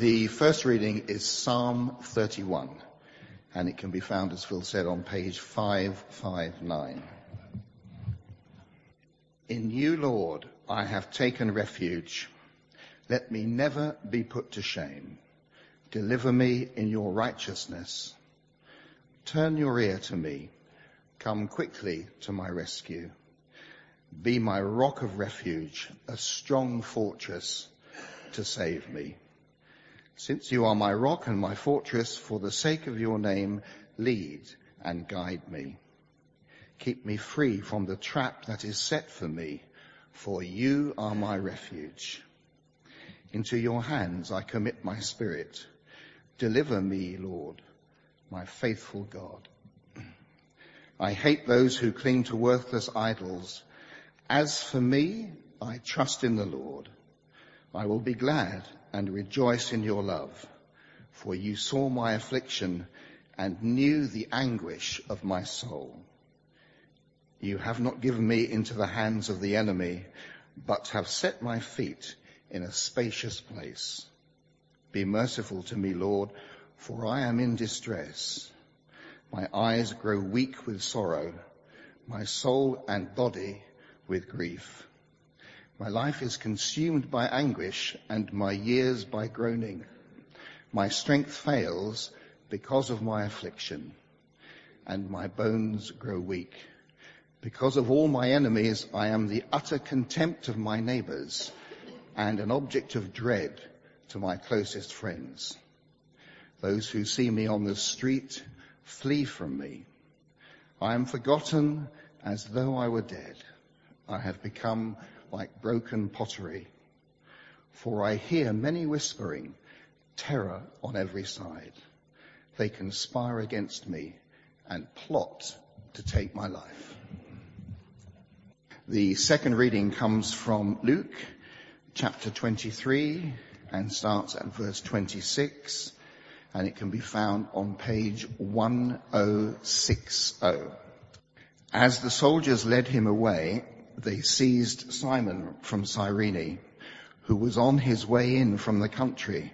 The first reading is Psalm 31, and it can be found, as Phil said, on page 559. In you, Lord, I have taken refuge. Let me never be put to shame. Deliver me in your righteousness. Turn your ear to me. Come quickly to my rescue. Be my rock of refuge, a strong fortress to save me. Since you are my rock and my fortress, for the sake of your name, lead and guide me. Keep me free from the trap that is set for me, for you are my refuge. Into your hands I commit my spirit. Deliver me, Lord, my faithful God. I hate those who cling to worthless idols. As for me, I trust in the Lord. I will be glad and rejoice in your love, for you saw my affliction and knew the anguish of my soul. You have not given me into the hands of the enemy, but have set my feet in a spacious place. Be merciful to me, Lord, for I am in distress. My eyes grow weak with sorrow, my soul and body with grief. My life is consumed by anguish and my years by groaning. My strength fails because of my affliction and my bones grow weak. Because of all my enemies, I am the utter contempt of my neighbors and an object of dread to my closest friends. Those who see me on the street flee from me. I am forgotten as though I were dead. I have become like broken pottery. For I hear many whispering, terror on every side. They conspire against me and plot to take my life. The second reading comes from Luke chapter 23 and starts at verse 26 and it can be found on page 1060. As the soldiers led him away, they seized Simon from Cyrene, who was on his way in from the country,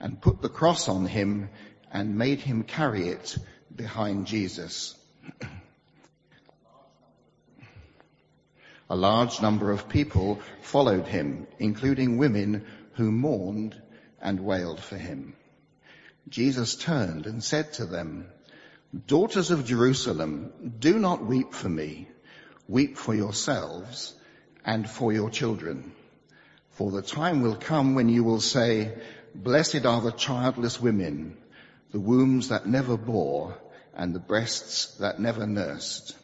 and put the cross on him and made him carry it behind Jesus. A large number of people followed him, including women who mourned and wailed for him. Jesus turned and said to them, Daughters of Jerusalem, do not weep for me Weep for yourselves and for your children. For the time will come when you will say, blessed are the childless women, the wombs that never bore and the breasts that never nursed.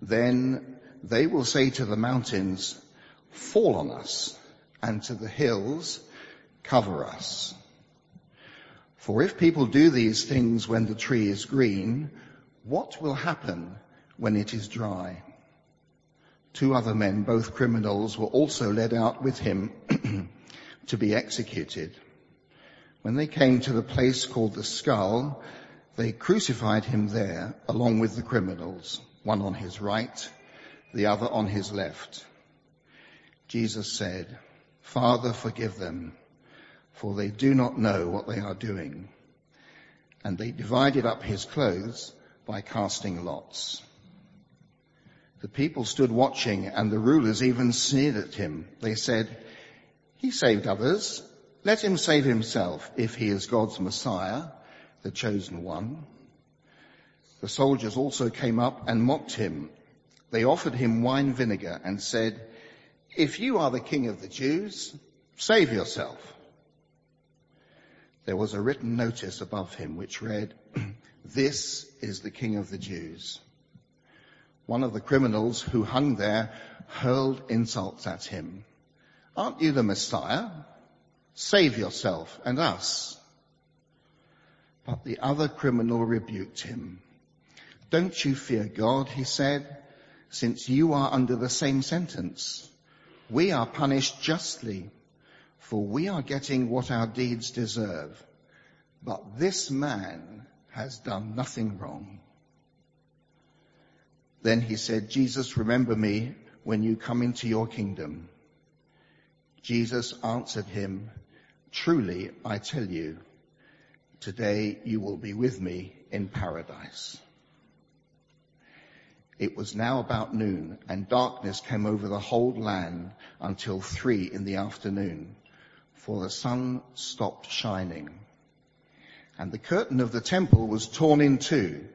Then they will say to the mountains, fall on us and to the hills, cover us. For if people do these things when the tree is green, what will happen when it is dry? Two other men, both criminals, were also led out with him to be executed. When they came to the place called the skull, they crucified him there along with the criminals, one on his right, the other on his left. Jesus said, Father, forgive them, for they do not know what they are doing. And they divided up his clothes by casting lots. The people stood watching and the rulers even sneered at him. They said, he saved others. Let him save himself if he is God's Messiah, the chosen one. The soldiers also came up and mocked him. They offered him wine vinegar and said, if you are the king of the Jews, save yourself. There was a written notice above him which read, this is the king of the Jews. One of the criminals who hung there hurled insults at him. Aren't you the Messiah? Save yourself and us. But the other criminal rebuked him. Don't you fear God, he said, since you are under the same sentence. We are punished justly, for we are getting what our deeds deserve. But this man has done nothing wrong. Then he said, Jesus, remember me when you come into your kingdom. Jesus answered him, Truly, I tell you, today you will be with me in paradise. It was now about noon and darkness came over the whole land until three in the afternoon, for the sun stopped shining and the curtain of the temple was torn in two.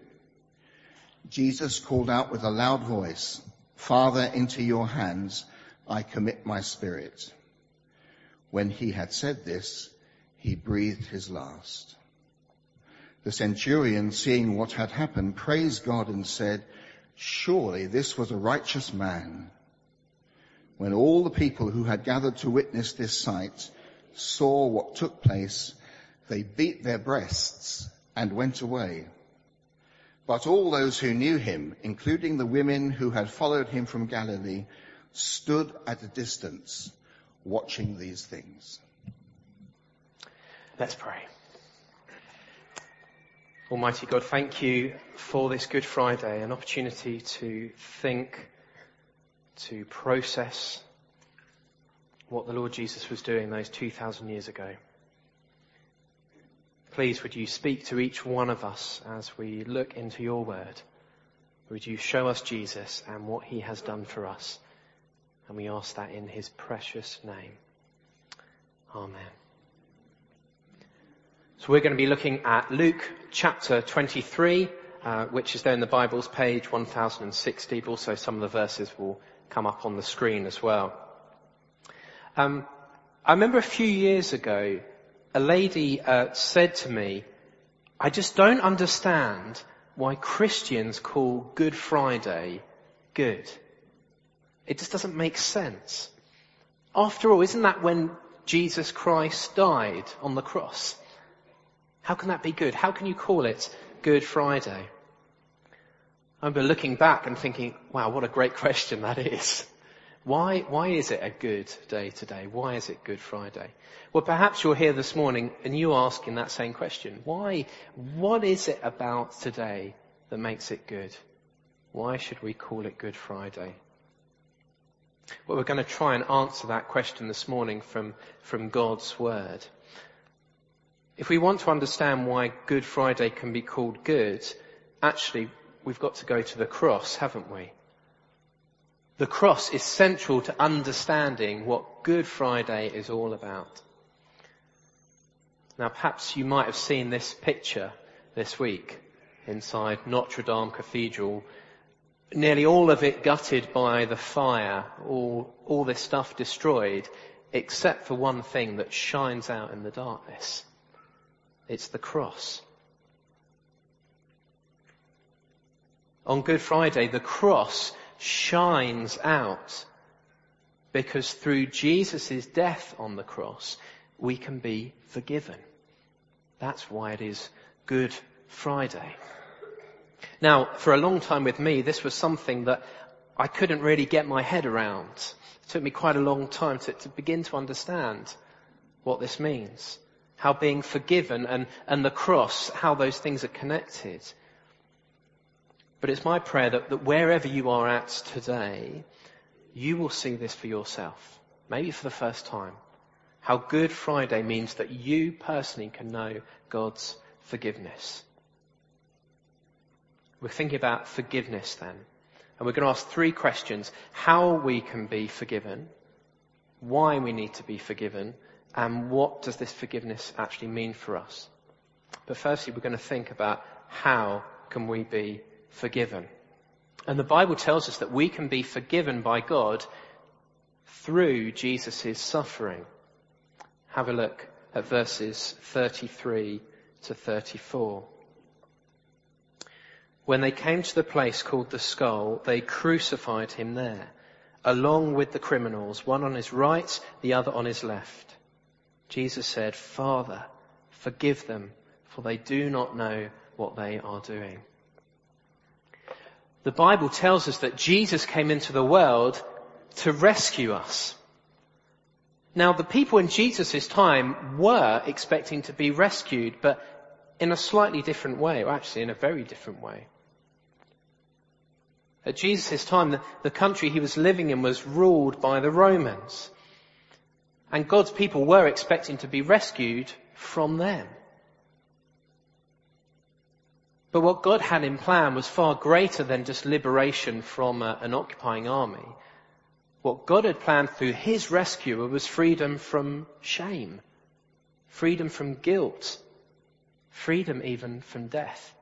Jesus called out with a loud voice, Father, into your hands I commit my spirit. When he had said this, he breathed his last. The centurion, seeing what had happened, praised God and said, surely this was a righteous man. When all the people who had gathered to witness this sight saw what took place, they beat their breasts and went away. But all those who knew him, including the women who had followed him from Galilee, stood at a distance watching these things. Let's pray. Almighty God, thank you for this Good Friday, an opportunity to think, to process what the Lord Jesus was doing those 2,000 years ago. Please would you speak to each one of us as we look into your word. Would you show us Jesus and what he has done for us? And we ask that in his precious name. Amen. So we're going to be looking at Luke chapter 23, uh, which is there in the Bible's page 1060, but also some of the verses will come up on the screen as well. Um, I remember a few years ago, a lady uh, said to me, I just don't understand why Christians call Good Friday good. It just doesn't make sense. After all, isn't that when Jesus Christ died on the cross? How can that be good? How can you call it Good Friday? I remember looking back and thinking, wow, what a great question that is. Why, why is it a good day today? Why is it Good Friday? Well, perhaps you're here this morning and you're asking that same question. Why, what is it about today that makes it good? Why should we call it Good Friday? Well, we're going to try and answer that question this morning from, from God's Word. If we want to understand why Good Friday can be called good, actually, we've got to go to the cross, haven't we? The cross is central to understanding what Good Friday is all about. Now perhaps you might have seen this picture this week inside Notre Dame Cathedral. Nearly all of it gutted by the fire, all, all this stuff destroyed, except for one thing that shines out in the darkness. It's the cross. On Good Friday, the cross shines out because through Jesus' death on the cross, we can be forgiven. That's why it is Good Friday. Now, for a long time with me, this was something that I couldn't really get my head around. It took me quite a long time to, to begin to understand what this means. How being forgiven and, and the cross, how those things are connected. But it's my prayer that, that wherever you are at today, you will see this for yourself. Maybe for the first time. How Good Friday means that you personally can know God's forgiveness. We're thinking about forgiveness then. And we're going to ask three questions. How we can be forgiven, why we need to be forgiven, and what does this forgiveness actually mean for us? But firstly, we're going to think about how can we be forgiven. And the Bible tells us that we can be forgiven by God through Jesus' suffering. Have a look at verses 33 to 34. When they came to the place called the skull, they crucified him there, along with the criminals, one on his right, the other on his left. Jesus said, Father, forgive them, for they do not know what they are doing. The Bible tells us that Jesus came into the world to rescue us. Now the people in Jesus' time were expecting to be rescued, but in a slightly different way, or actually in a very different way. At Jesus' time, the, the country he was living in was ruled by the Romans. And God's people were expecting to be rescued from them. But what God had in plan was far greater than just liberation from a, an occupying army. What God had planned through his rescuer was freedom from shame, freedom from guilt, freedom even from death.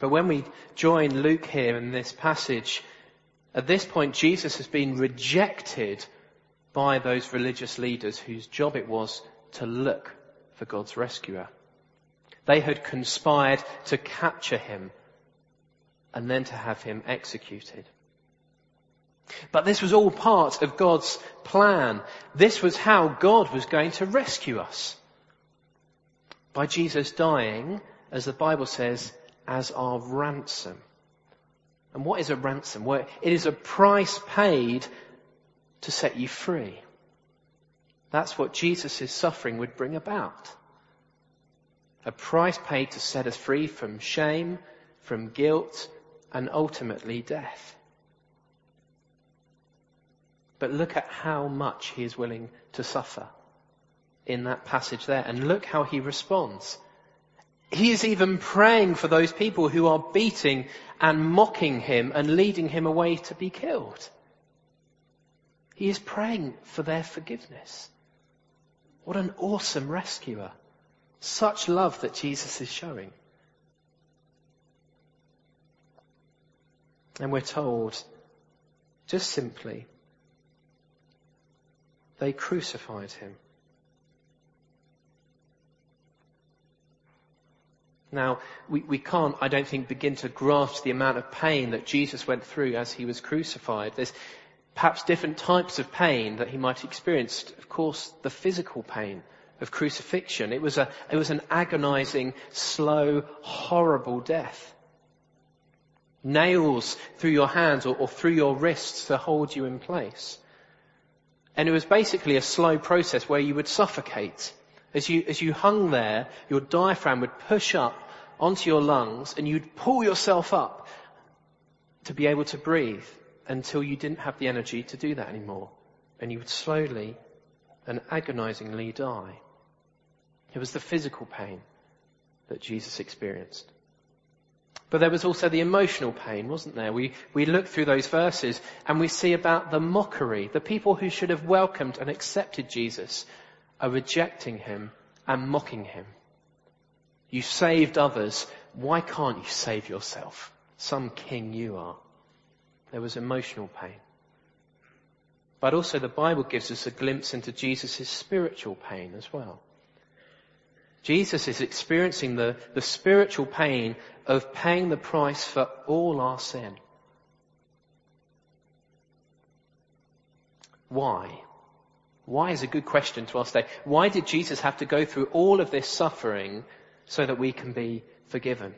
But when we join Luke here in this passage, at this point Jesus has been rejected by those religious leaders whose job it was to look for God's rescuer. They had conspired to capture him and then to have him executed. But this was all part of God's plan. This was how God was going to rescue us. By Jesus dying, as the Bible says, as our ransom. And what is a ransom? Well, it is a price paid to set you free. That's what Jesus' suffering would bring about. A price paid to set us free from shame, from guilt, and ultimately death. But look at how much he is willing to suffer in that passage there. And look how he responds. He is even praying for those people who are beating and mocking him and leading him away to be killed. He is praying for their forgiveness. What an awesome rescuer. Such love that Jesus is showing. And we're told, just simply, they crucified him. Now, we, we can't, I don't think, begin to grasp the amount of pain that Jesus went through as he was crucified. There's perhaps different types of pain that he might have experienced. Of course, the physical pain of crucifixion. It was a, it was an agonizing, slow, horrible death. Nails through your hands or, or through your wrists to hold you in place. And it was basically a slow process where you would suffocate as you, as you hung there, your diaphragm would push up onto your lungs and you'd pull yourself up to be able to breathe until you didn't have the energy to do that anymore. And you would slowly and agonizingly die. It was the physical pain that Jesus experienced. But there was also the emotional pain, wasn't there? We, we look through those verses and we see about the mockery, the people who should have welcomed and accepted Jesus are rejecting him and mocking him. You saved others. Why can't you save yourself? Some king you are. There was emotional pain. But also the Bible gives us a glimpse into Jesus' spiritual pain as well. Jesus is experiencing the, the spiritual pain of paying the price for all our sin. Why? Why is a good question to ask today. Why did Jesus have to go through all of this suffering so that we can be forgiven?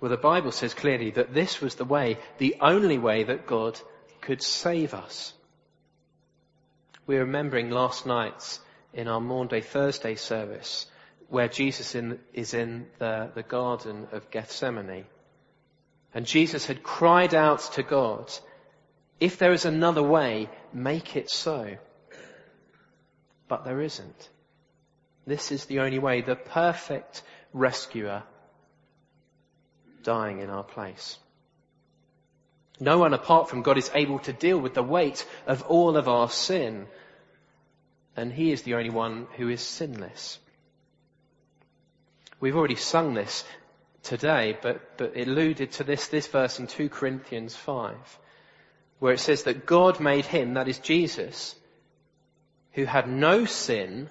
Well, the Bible says clearly that this was the way, the only way that God could save us. We're remembering last night's in our Maundy Thursday service where Jesus in, is in the, the Garden of Gethsemane. And Jesus had cried out to God if there is another way, make it so. But there isn't. This is the only way. The perfect rescuer dying in our place. No one apart from God is able to deal with the weight of all of our sin. And He is the only one who is sinless. We've already sung this today, but, but alluded to this, this verse in 2 Corinthians 5 where it says that God made him, that is Jesus, who had no sin,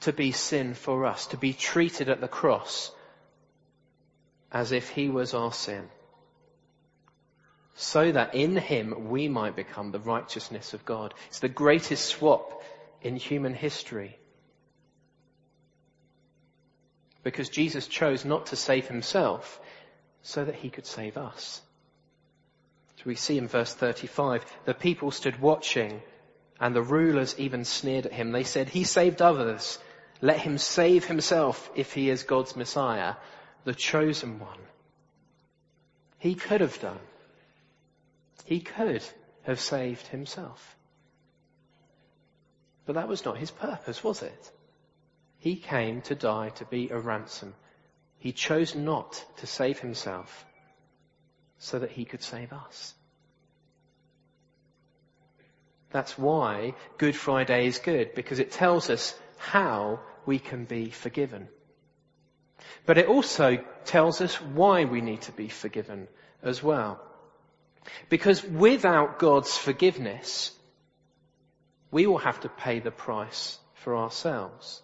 to be sin for us, to be treated at the cross as if he was our sin. So that in him we might become the righteousness of God. It's the greatest swap in human history. Because Jesus chose not to save himself so that he could save us. So we see in verse 35, the people stood watching and the rulers even sneered at him. They said, he saved others. Let him save himself if he is God's Messiah, the chosen one. He could have done. He could have saved himself. But that was not his purpose, was it? He came to die to be a ransom. He chose not to save himself so that he could save us. That's why Good Friday is good, because it tells us how we can be forgiven. But it also tells us why we need to be forgiven as well. Because without God's forgiveness, we will have to pay the price for ourselves.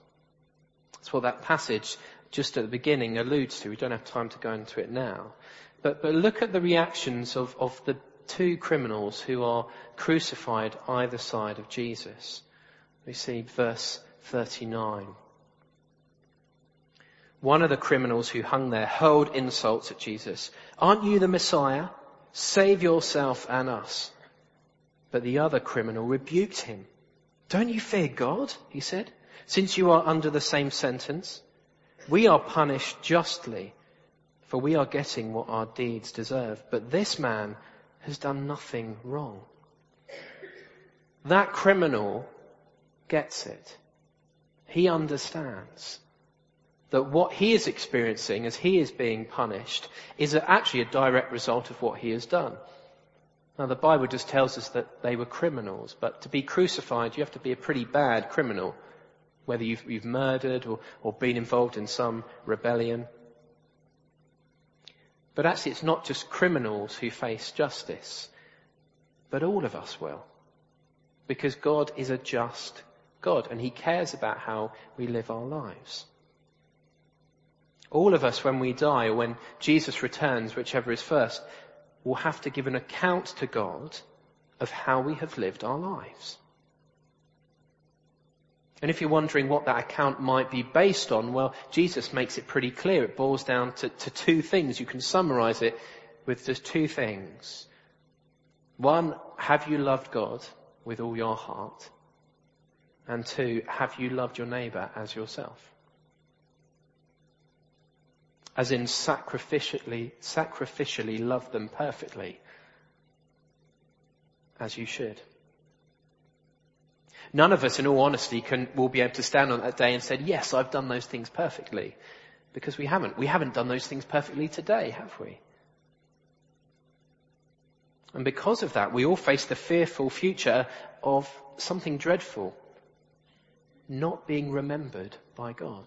That's what that passage just at the beginning alludes to. We don't have time to go into it now. But, but look at the reactions of, of the two criminals who are crucified either side of Jesus. We see verse 39. One of the criminals who hung there hurled insults at Jesus. Aren't you the Messiah? Save yourself and us. But the other criminal rebuked him. Don't you fear God? He said, since you are under the same sentence. We are punished justly, for we are getting what our deeds deserve. But this man has done nothing wrong. That criminal gets it. He understands that what he is experiencing as he is being punished is actually a direct result of what he has done. Now the Bible just tells us that they were criminals, but to be crucified you have to be a pretty bad criminal, whether you've, you've murdered or, or been involved in some rebellion. But actually it's not just criminals who face justice, but all of us will. Because God is a just God and He cares about how we live our lives. All of us, when we die or when Jesus returns, whichever is first, will have to give an account to God of how we have lived our lives. And if you're wondering what that account might be based on, well, Jesus makes it pretty clear. It boils down to, to two things. You can summarize it with just two things. One, have you loved God with all your heart? And two, have you loved your neighbor as yourself? As in sacrificially, sacrificially love them perfectly, as you should. None of us, in all honesty, can, will be able to stand on that day and say, yes, I've done those things perfectly. Because we haven't. We haven't done those things perfectly today, have we? And because of that, we all face the fearful future of something dreadful. Not being remembered by God.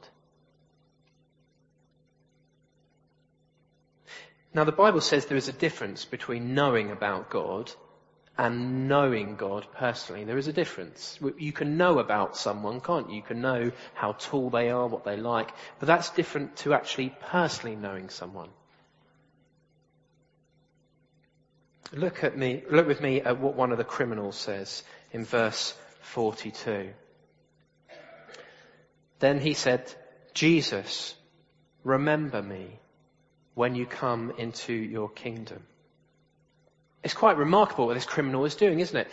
Now the Bible says there is a difference between knowing about God and knowing God personally. There is a difference. You can know about someone, can't you? You can know how tall they are, what they like, but that's different to actually personally knowing someone. Look at me, look with me at what one of the criminals says in verse 42. Then he said, Jesus, remember me when you come into your kingdom. It's quite remarkable what this criminal is doing, isn't it?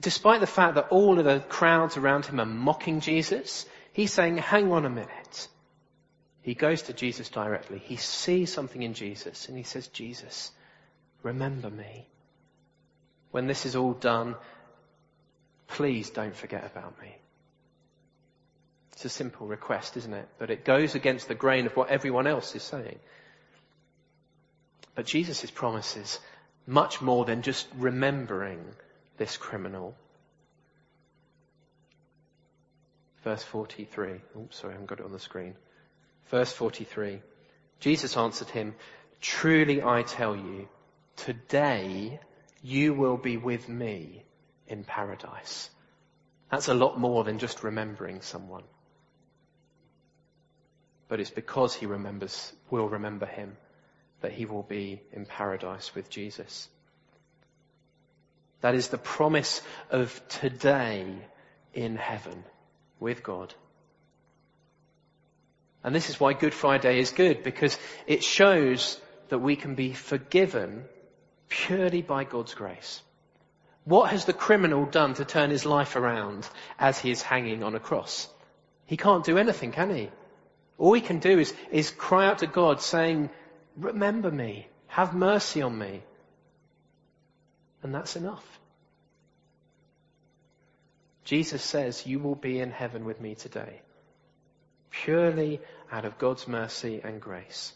Despite the fact that all of the crowds around him are mocking Jesus, he's saying, hang on a minute. He goes to Jesus directly. He sees something in Jesus and he says, Jesus, remember me. When this is all done, please don't forget about me. It's a simple request, isn't it? But it goes against the grain of what everyone else is saying. But Jesus' promises much more than just remembering this criminal. Verse 43. Oops, sorry, I haven't got it on the screen. Verse 43. Jesus answered him, Truly I tell you, today you will be with me in paradise. That's a lot more than just remembering someone. But it's because he remembers, will remember him that he will be in paradise with Jesus. That is the promise of today in heaven with God. And this is why Good Friday is good, because it shows that we can be forgiven purely by God's grace. What has the criminal done to turn his life around as he is hanging on a cross? He can't do anything, can he? All he can do is, is cry out to God saying, Remember me. Have mercy on me. And that's enough. Jesus says, you will be in heaven with me today. Purely out of God's mercy and grace.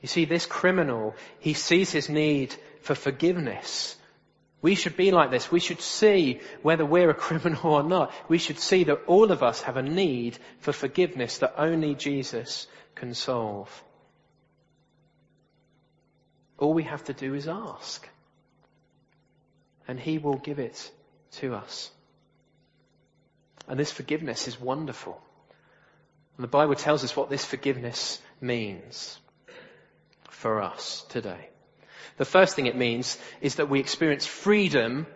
You see, this criminal, he sees his need for forgiveness. We should be like this. We should see whether we're a criminal or not. We should see that all of us have a need for forgiveness that only Jesus can solve. All we have to do is ask. And he will give it to us. And this forgiveness is wonderful. And the Bible tells us what this forgiveness means for us today. The first thing it means is that we experience freedom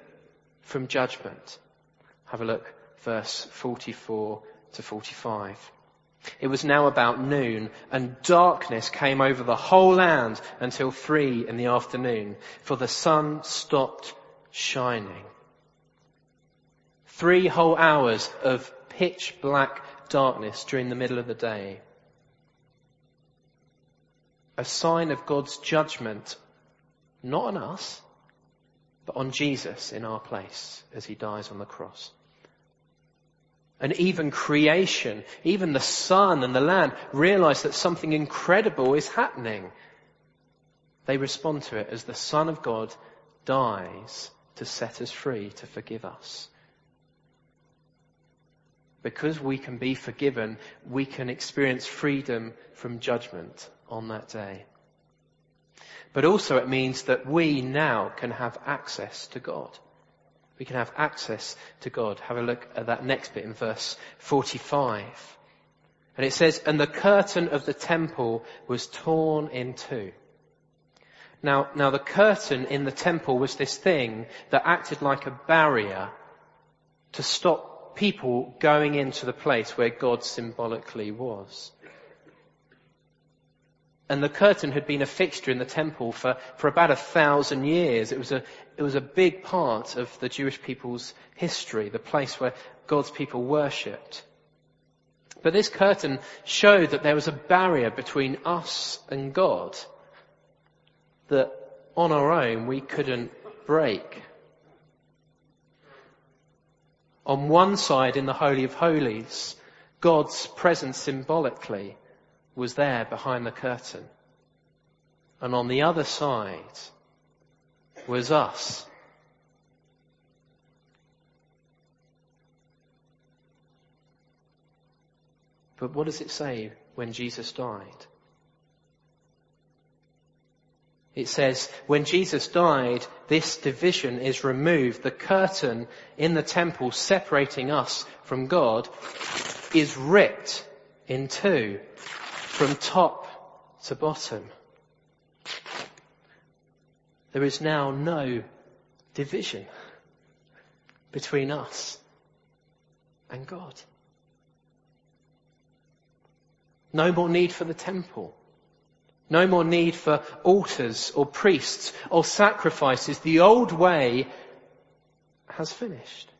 from judgment. Have a look, verse 44 to 45. It was now about noon and darkness came over the whole land until three in the afternoon, for the sun stopped shining. Three whole hours of pitch black darkness during the middle of the day. A sign of God's judgment, not on us, but on Jesus in our place as he dies on the cross. And even creation, even the sun and the land realize that something incredible is happening. They respond to it as the Son of God dies to set us free, to forgive us because we can be forgiven, we can experience freedom from judgment on that day. But also it means that we now can have access to God. We can have access to God. Have a look at that next bit in verse 45. And it says, and the curtain of the temple was torn in two. Now, now the curtain in the temple was this thing that acted like a barrier to stop people going into the place where God symbolically was. And the curtain had been a fixture in the temple for, for about a thousand years. It was a, it was a big part of the Jewish people's history, the place where God's people worshipped. But this curtain showed that there was a barrier between us and God that on our own we couldn't break. On one side in the Holy of Holies, God's presence symbolically was there behind the curtain. And on the other side was us. But what does it say when Jesus died? It says, when Jesus died, this division is removed. The curtain in the temple separating us from God is ripped in two from top to bottom. There is now no division between us and God. No more need for the temple. No more need for altars or priests or sacrifices. The old way has finished.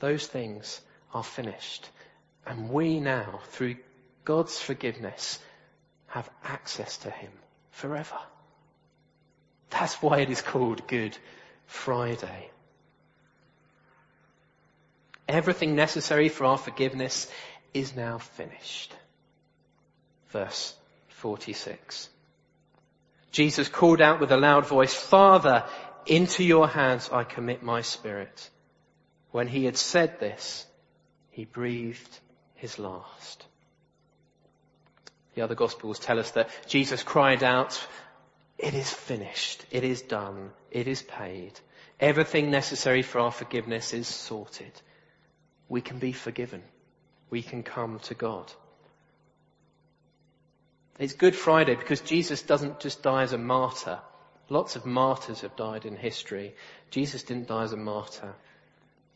Those things are finished. And we now, through God's forgiveness, have access to Him forever. That's why it is called Good Friday. Everything necessary for our forgiveness is now finished verse 46. Jesus called out with a loud voice, Father, into your hands I commit my spirit. When he had said this, he breathed his last. The other gospels tell us that Jesus cried out, it is finished. It is done. It is paid. Everything necessary for our forgiveness is sorted. We can be forgiven. We can come to God. It's Good Friday because Jesus doesn't just die as a martyr. Lots of martyrs have died in history. Jesus didn't die as a martyr.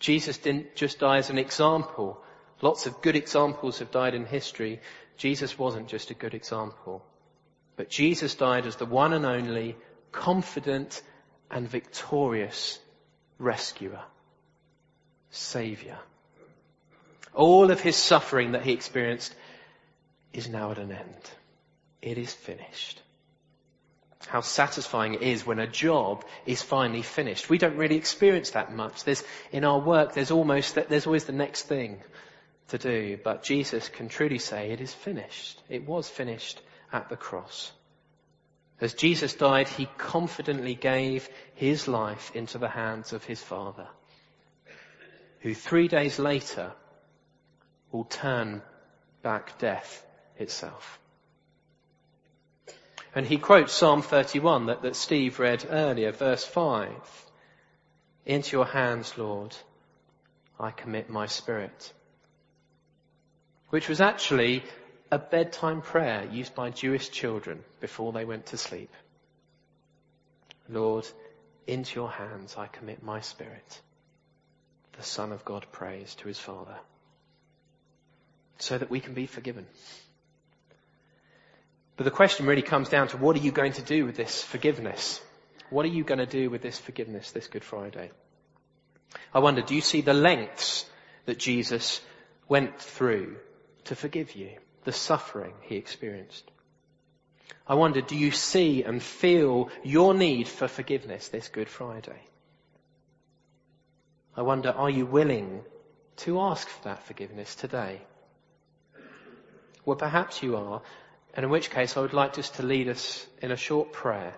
Jesus didn't just die as an example. Lots of good examples have died in history. Jesus wasn't just a good example. But Jesus died as the one and only confident and victorious rescuer, savior. All of his suffering that he experienced is now at an end. It is finished. how satisfying it is when a job is finally finished. We don't really experience that much. There's, in our work, there's almost, there's always the next thing to do. But Jesus can truly say it is finished. It was finished at the cross. As Jesus died, he confidently gave his life into the hands of his Father, who three days later will turn back death itself. And he quotes Psalm 31 that, that Steve read earlier, verse 5. Into your hands, Lord, I commit my spirit. Which was actually a bedtime prayer used by Jewish children before they went to sleep. Lord, into your hands I commit my spirit. The Son of God prays to his Father. So that we can be forgiven. But the question really comes down to what are you going to do with this forgiveness? What are you going to do with this forgiveness this Good Friday? I wonder, do you see the lengths that Jesus went through to forgive you? The suffering he experienced? I wonder, do you see and feel your need for forgiveness this Good Friday? I wonder, are you willing to ask for that forgiveness today? Well, perhaps you are, and in which case I would like just to lead us in a short prayer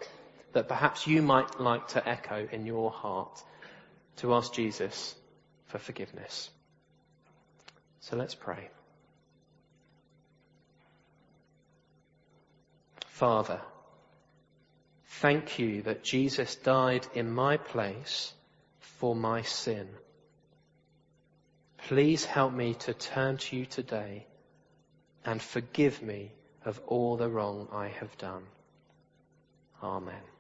that perhaps you might like to echo in your heart to ask Jesus for forgiveness. So let's pray. Father, thank you that Jesus died in my place for my sin. Please help me to turn to you today and forgive me of all the wrong I have done. Amen.